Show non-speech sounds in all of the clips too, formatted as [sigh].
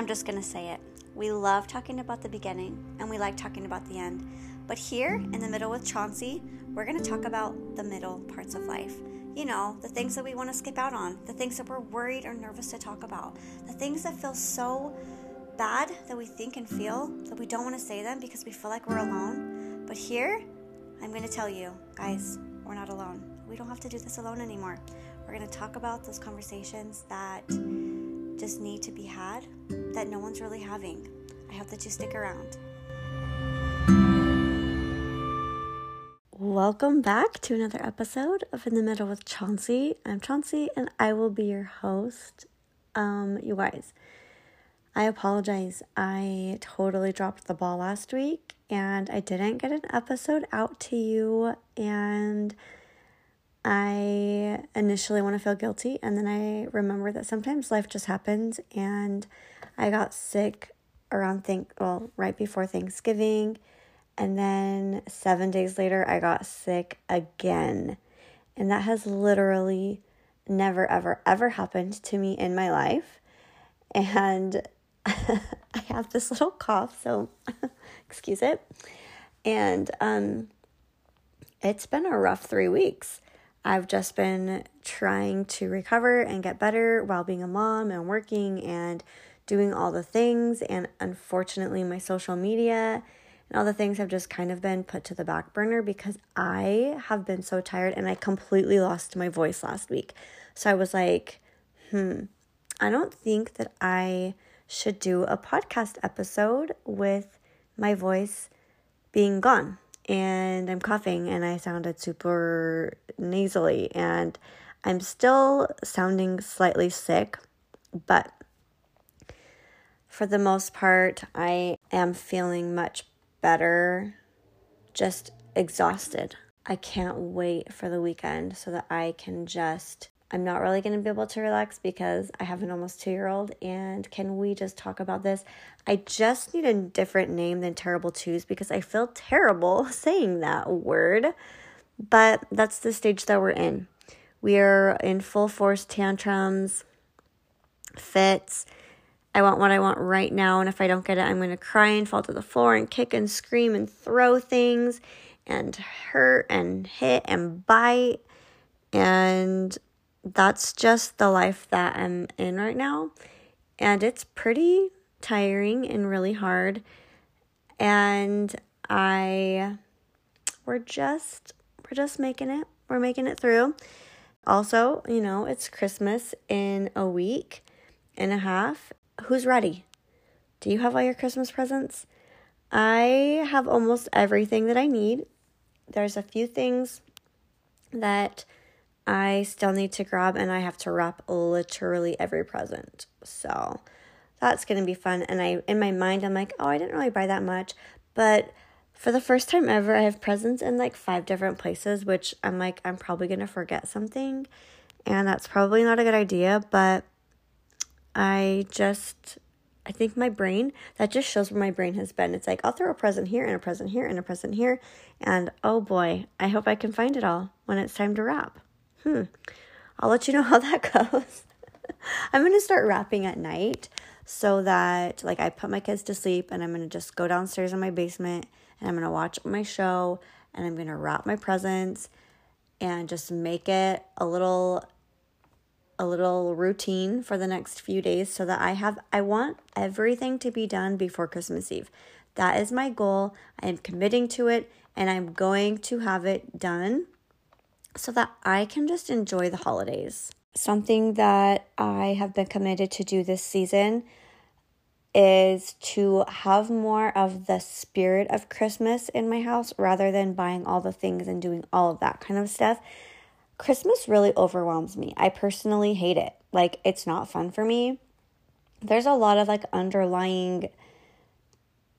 I'm just going to say it. We love talking about the beginning and we like talking about the end. But here in the middle with Chauncey, we're going to talk about the middle parts of life. You know, the things that we want to skip out on, the things that we're worried or nervous to talk about, the things that feel so bad that we think and feel that we don't want to say them because we feel like we're alone. But here, I'm going to tell you, guys, we're not alone. We don't have to do this alone anymore. We're going to talk about those conversations that just need to be had that no one's really having. I hope that you stick around. Welcome back to another episode of In the Middle with Chauncey. I'm Chauncey and I will be your host. Um, you guys, I apologize. I totally dropped the ball last week and I didn't get an episode out to you. And I initially want to feel guilty. And then I remember that sometimes life just happens. And I got sick around think well right before Thanksgiving. And then seven days later, I got sick again. And that has literally never, ever, ever happened to me in my life. And [laughs] I have this little cough, so [laughs] excuse it. And um, it's been a rough three weeks. I've just been trying to recover and get better while being a mom and working and doing all the things. And unfortunately, my social media and all the things have just kind of been put to the back burner because I have been so tired and I completely lost my voice last week. So I was like, hmm, I don't think that I should do a podcast episode with my voice being gone and I'm coughing and I sounded super nasally and I'm still sounding slightly sick, but for the most part, I am feeling much better, just exhausted. I can't wait for the weekend so that I can just I'm not really going to be able to relax because I have an almost two year old. And can we just talk about this? I just need a different name than terrible twos because I feel terrible [laughs] saying that word. But that's the stage that we're in. We are in full force tantrums, fits. I want what I want right now. And if I don't get it, I'm going to cry and fall to the floor and kick and scream and throw things and hurt and hit and bite. And that's just the life that I'm in right now. And it's pretty tiring and really hard. And I we're just we're just making it. We're making it through. Also, you know, it's Christmas in a week and a half. Who's ready? Do you have all your Christmas presents? I have almost everything that I need. There's a few things that I still need to grab and I have to wrap literally every present. So that's going to be fun. And I, in my mind, I'm like, oh, I didn't really buy that much. But for the first time ever, I have presents in like five different places, which I'm like, I'm probably going to forget something. And that's probably not a good idea. But I just, I think my brain, that just shows where my brain has been. It's like, I'll throw a present here and a present here and a present here. And oh boy, I hope I can find it all when it's time to wrap. Hmm. I'll let you know [laughs] how that goes. [laughs] I'm going to start wrapping at night so that like I put my kids to sleep and I'm going to just go downstairs in my basement and I'm going to watch my show and I'm going to wrap my presents and just make it a little a little routine for the next few days so that I have I want everything to be done before Christmas Eve. That is my goal. I am committing to it and I'm going to have it done so that I can just enjoy the holidays. Something that I have been committed to do this season is to have more of the spirit of Christmas in my house rather than buying all the things and doing all of that kind of stuff. Christmas really overwhelms me. I personally hate it. Like, it's not fun for me. There's a lot of like underlying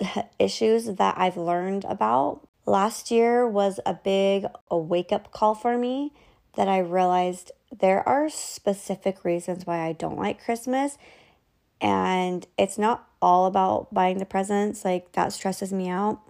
[laughs] issues that I've learned about Last year was a big a wake up call for me that I realized there are specific reasons why I don't like Christmas. And it's not all about buying the presents, like that stresses me out.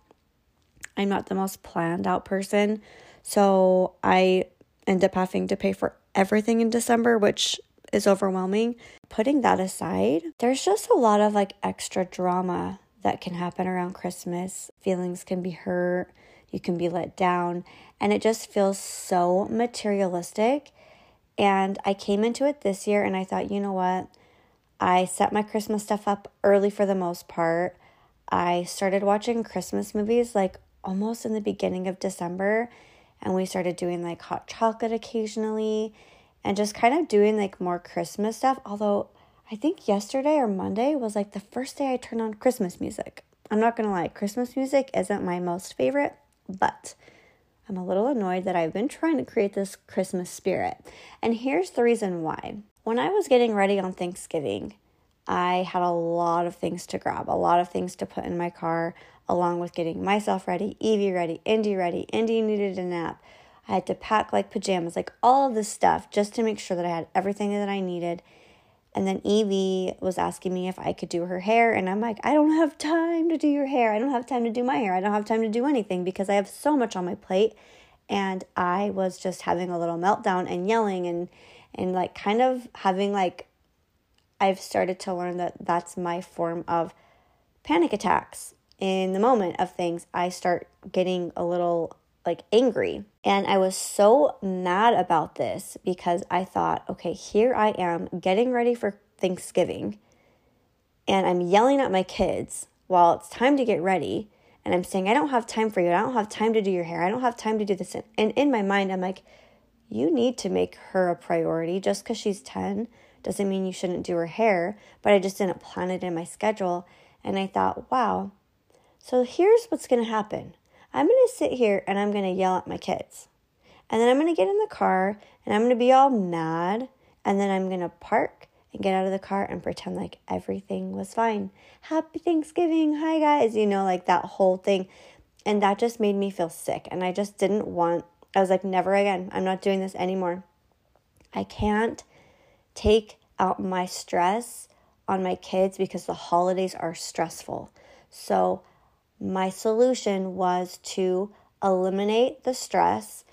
I'm not the most planned out person. So I end up having to pay for everything in December, which is overwhelming. Putting that aside, there's just a lot of like extra drama that can happen around Christmas. Feelings can be hurt, you can be let down, and it just feels so materialistic. And I came into it this year and I thought, you know what? I set my Christmas stuff up early for the most part. I started watching Christmas movies like almost in the beginning of December, and we started doing like hot chocolate occasionally and just kind of doing like more Christmas stuff. Although I think yesterday or Monday was like the first day I turned on Christmas music. I'm not gonna lie, Christmas music isn't my most favorite, but I'm a little annoyed that I've been trying to create this Christmas spirit. And here's the reason why. When I was getting ready on Thanksgiving, I had a lot of things to grab, a lot of things to put in my car, along with getting myself ready, Evie ready, Indy ready. Indy needed a nap. I had to pack like pajamas, like all of this stuff just to make sure that I had everything that I needed. And then Evie was asking me if I could do her hair. And I'm like, I don't have time to do your hair. I don't have time to do my hair. I don't have time to do anything because I have so much on my plate. And I was just having a little meltdown and yelling and, and like kind of having like, I've started to learn that that's my form of panic attacks in the moment of things, I start getting a little like angry. And I was so mad about this because I thought, okay, here I am getting ready for Thanksgiving and I'm yelling at my kids while it's time to get ready. And I'm saying, I don't have time for you. I don't have time to do your hair. I don't have time to do this. And in my mind, I'm like, you need to make her a priority. Just because she's 10 doesn't mean you shouldn't do her hair. But I just didn't plan it in my schedule. And I thought, wow, so here's what's going to happen I'm going to sit here and I'm going to yell at my kids. And then I'm going to get in the car and I'm going to be all mad. And then I'm going to park and get out of the car and pretend like everything was fine. Happy Thanksgiving. Hi, guys. You know, like that whole thing. And that just made me feel sick. And I just didn't want, I was like, never again. I'm not doing this anymore. I can't take out my stress on my kids because the holidays are stressful. So my solution was to eliminate the stress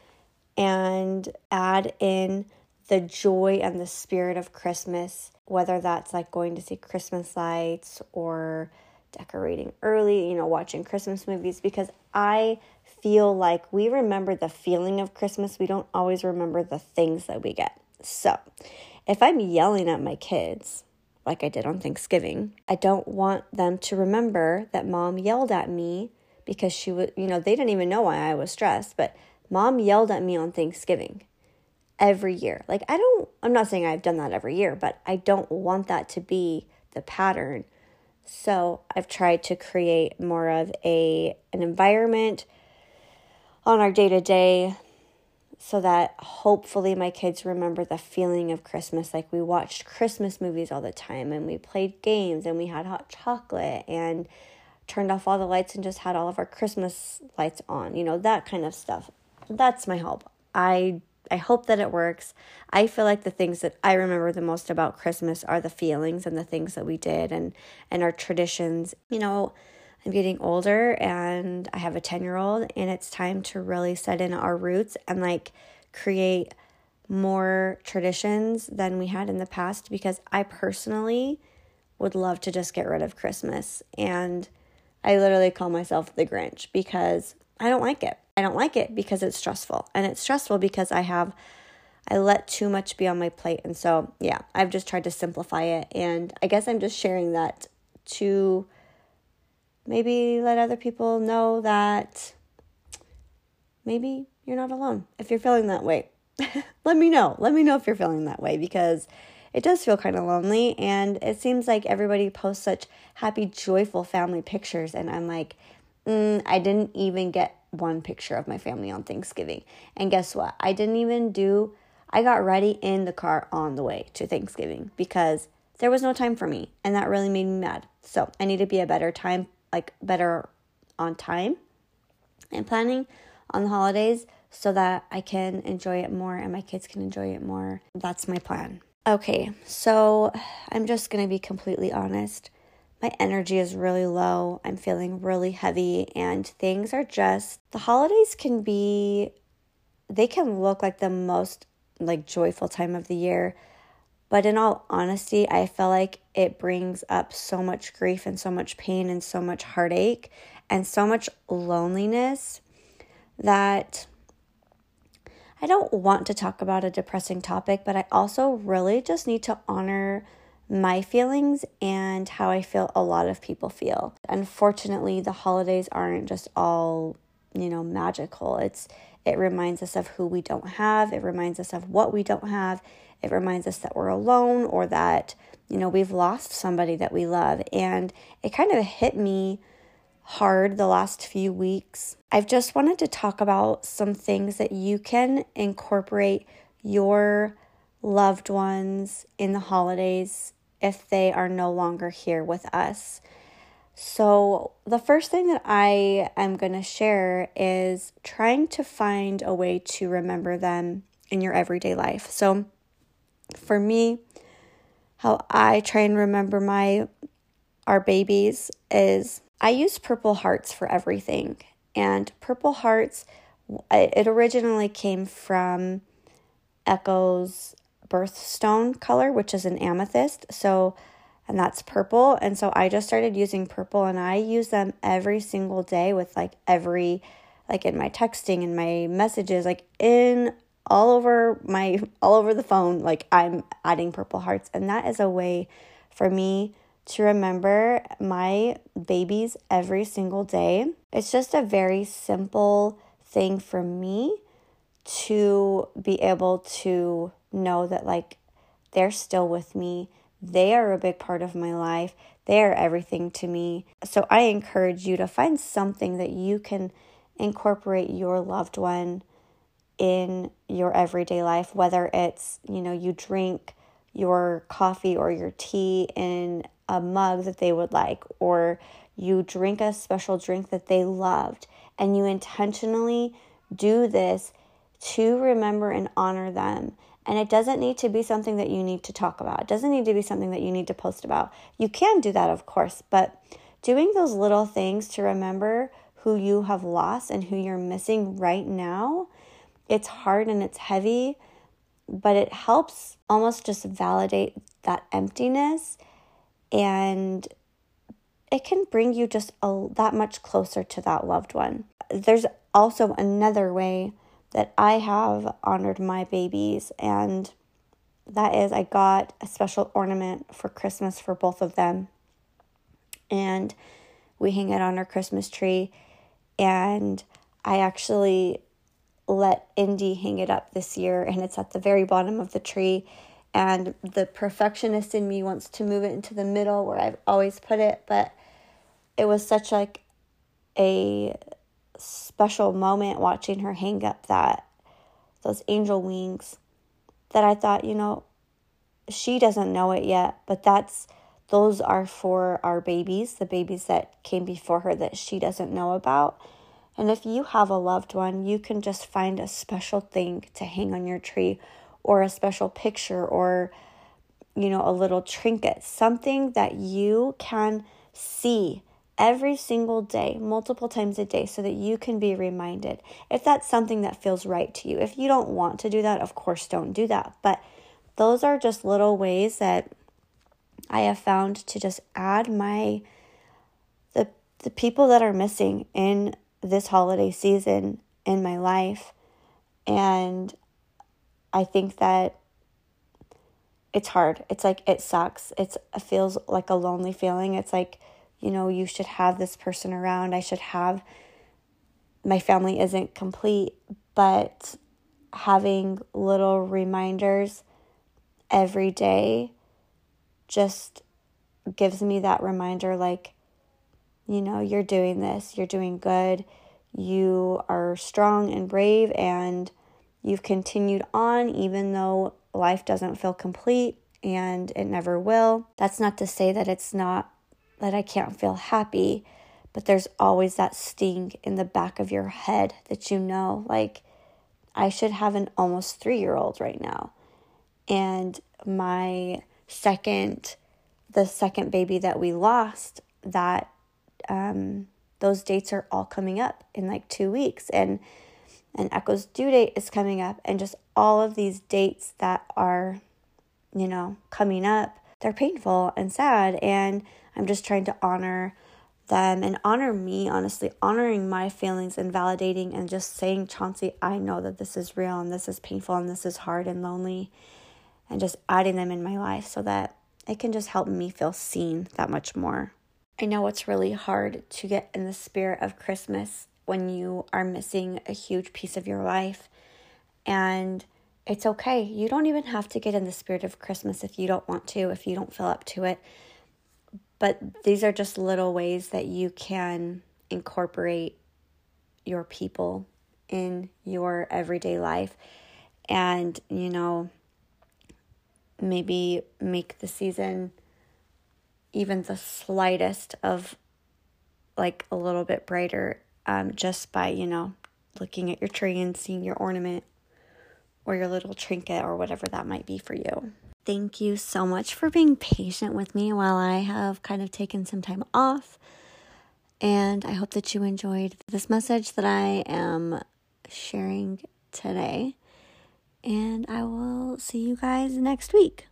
and add in the joy and the spirit of Christmas, whether that's like going to see Christmas lights or decorating early, you know, watching Christmas movies, because I feel like we remember the feeling of Christmas. We don't always remember the things that we get. So if I'm yelling at my kids, like I did on Thanksgiving. I don't want them to remember that mom yelled at me because she was, you know, they didn't even know why I was stressed, but mom yelled at me on Thanksgiving every year. Like, I don't, I'm not saying I've done that every year, but I don't want that to be the pattern. So I've tried to create more of a an environment on our day to day so that hopefully my kids remember the feeling of Christmas. Like we watched Christmas movies all the time and we played games and we had hot chocolate and turned off all the lights and just had all of our Christmas lights on, you know, that kind of stuff. That's my hope. I I hope that it works. I feel like the things that I remember the most about Christmas are the feelings and the things that we did and and our traditions. You know, I'm getting older and I have a 10 year old, and it's time to really set in our roots and like create more traditions than we had in the past because I personally would love to just get rid of Christmas. And I literally call myself the Grinch because I don't like it. I don't like it because it's stressful. And it's stressful because I have I let too much be on my plate. And so, yeah, I've just tried to simplify it and I guess I'm just sharing that to maybe let other people know that maybe you're not alone if you're feeling that way. [laughs] let me know. Let me know if you're feeling that way because it does feel kind of lonely and it seems like everybody posts such happy, joyful family pictures. And I'm like, mm, I didn't even get one picture of my family on Thanksgiving. And guess what? I didn't even do, I got ready in the car on the way to Thanksgiving because there was no time for me. And that really made me mad. So I need to be a better time like better on time and planning on the holidays so that I can enjoy it more and my kids can enjoy it more. That's my plan. Okay, so I'm just to be completely honest. My energy is really low. I'm feeling really heavy, and things are just the holidays can be, they can look like the most like joyful time of the year, But in all honesty, I feel like it brings up so much grief and so much pain and so much heartache and so much loneliness that I don't want to talk about a depressing topic, but I also really just need to honor my feelings and how I feel a lot of people feel. Unfortunately, the holidays aren't just all, you know, magical. It's it reminds us of who we don't have, it reminds us of what we don't have, it reminds us that we're alone or that, you know, we've lost somebody that we love. And it kind of hit me hard the last few weeks. I've just wanted to talk about some things that you can incorporate your loved ones in the holidays if they are no longer here with us. So, the first thing that I am going to share is trying to find a way to remember them in your everyday life. So, for me, how I try and remember my our babies is I use purple hearts for everything. And purple hearts it originally came from Echo's birthstone color, which is an amethyst. So and that's purple. And so I just started using purple and I use them every single day with like every like in my texting and my messages, like in all over my [laughs] all over the phone like i'm adding purple hearts and that is a way for me to remember my babies every single day it's just a very simple thing for me to be able to know that like they're still with me they are a big part of my life. They are everything to me. So i encourage you to find something that you can incorporate your loved one in your everyday life, whether it's, you know, you drink your coffee or your tea in a mug that they would like, or you drink a special drink that they loved, and you intentionally do this to remember and honor them. And it doesn't need to be something that you need to talk about. It doesn't need to be something that you need to post about. You can do that, of course, but doing those little things to remember who you have lost and who you're missing right now it's hard and it's heavy, but it helps almost just validate that emptiness and it can bring you just a, that much closer to that loved one. There's also another way that I have honored my babies, and that is I got a special ornament for Christmas for both of them. And we hang it on our Christmas tree. And I actually let Indy hang it up this year, and it's at the very bottom of the tree. And the perfectionist in me wants to move it into the middle where I've always put it, but it was such like a special moment watching her hang up that those angel wings that I thought, you know, she doesn't know it yet, but that's those are for our babies, the babies that came before her that she doesn't know about. And if you have a loved one, you can just find a special thing to hang on your tree or a special picture or, you know, a little trinket, something that you can see every single day, multiple times a day, so that you can be reminded. If that's something that feels right to you, if you don't want to do that, of course, don't do that. But those are just little ways that I have found to just add my the the people that are missing in this holiday season in my life. And I think that it's hard. It's like it sucks. It's it feels like a lonely feeling. It's like, you know, you should have this person around. I should have my family isn't complete, but having little reminders every day just gives me that reminder like you know, you're doing this, you're doing good, you are strong and brave, and you've continued on even though life doesn't feel complete and it never will. That's not to say that it's not that I can't feel happy, but there's always that sting in the back of your head that you know, like, I should have an almost three year old right now. And my second, the second baby that we lost, that um, those dates are all coming up in like two weeks and and echo's due date is coming up and just all of these dates that are you know, coming up, they're painful and sad. And I'm just trying to honor them and honor me, honestly, honoring my feelings and validating and just saying, Chauncey, I know that this is real and this is painful and this is hard and lonely. And just adding them in my life so that it can just help me feel seen that much more. I know it's really hard to get in the spirit of Christmas when you are missing a huge piece of your life. And it's okay. You don't even have to get in the spirit of Christmas if you don't want to, if you don't feel up to it. But these are just little ways that you can incorporate your people in your everyday life. And, you know, maybe make the season even the slightest of like a little bit brighter um, just by, you know, looking at your tree and seeing your ornament or your little trinket or whatever that might be for you. Thank you so much for being patient with me while I have kind of taken some time off. And I hope that you enjoyed this message that I am sharing today. And I will see you guys next week.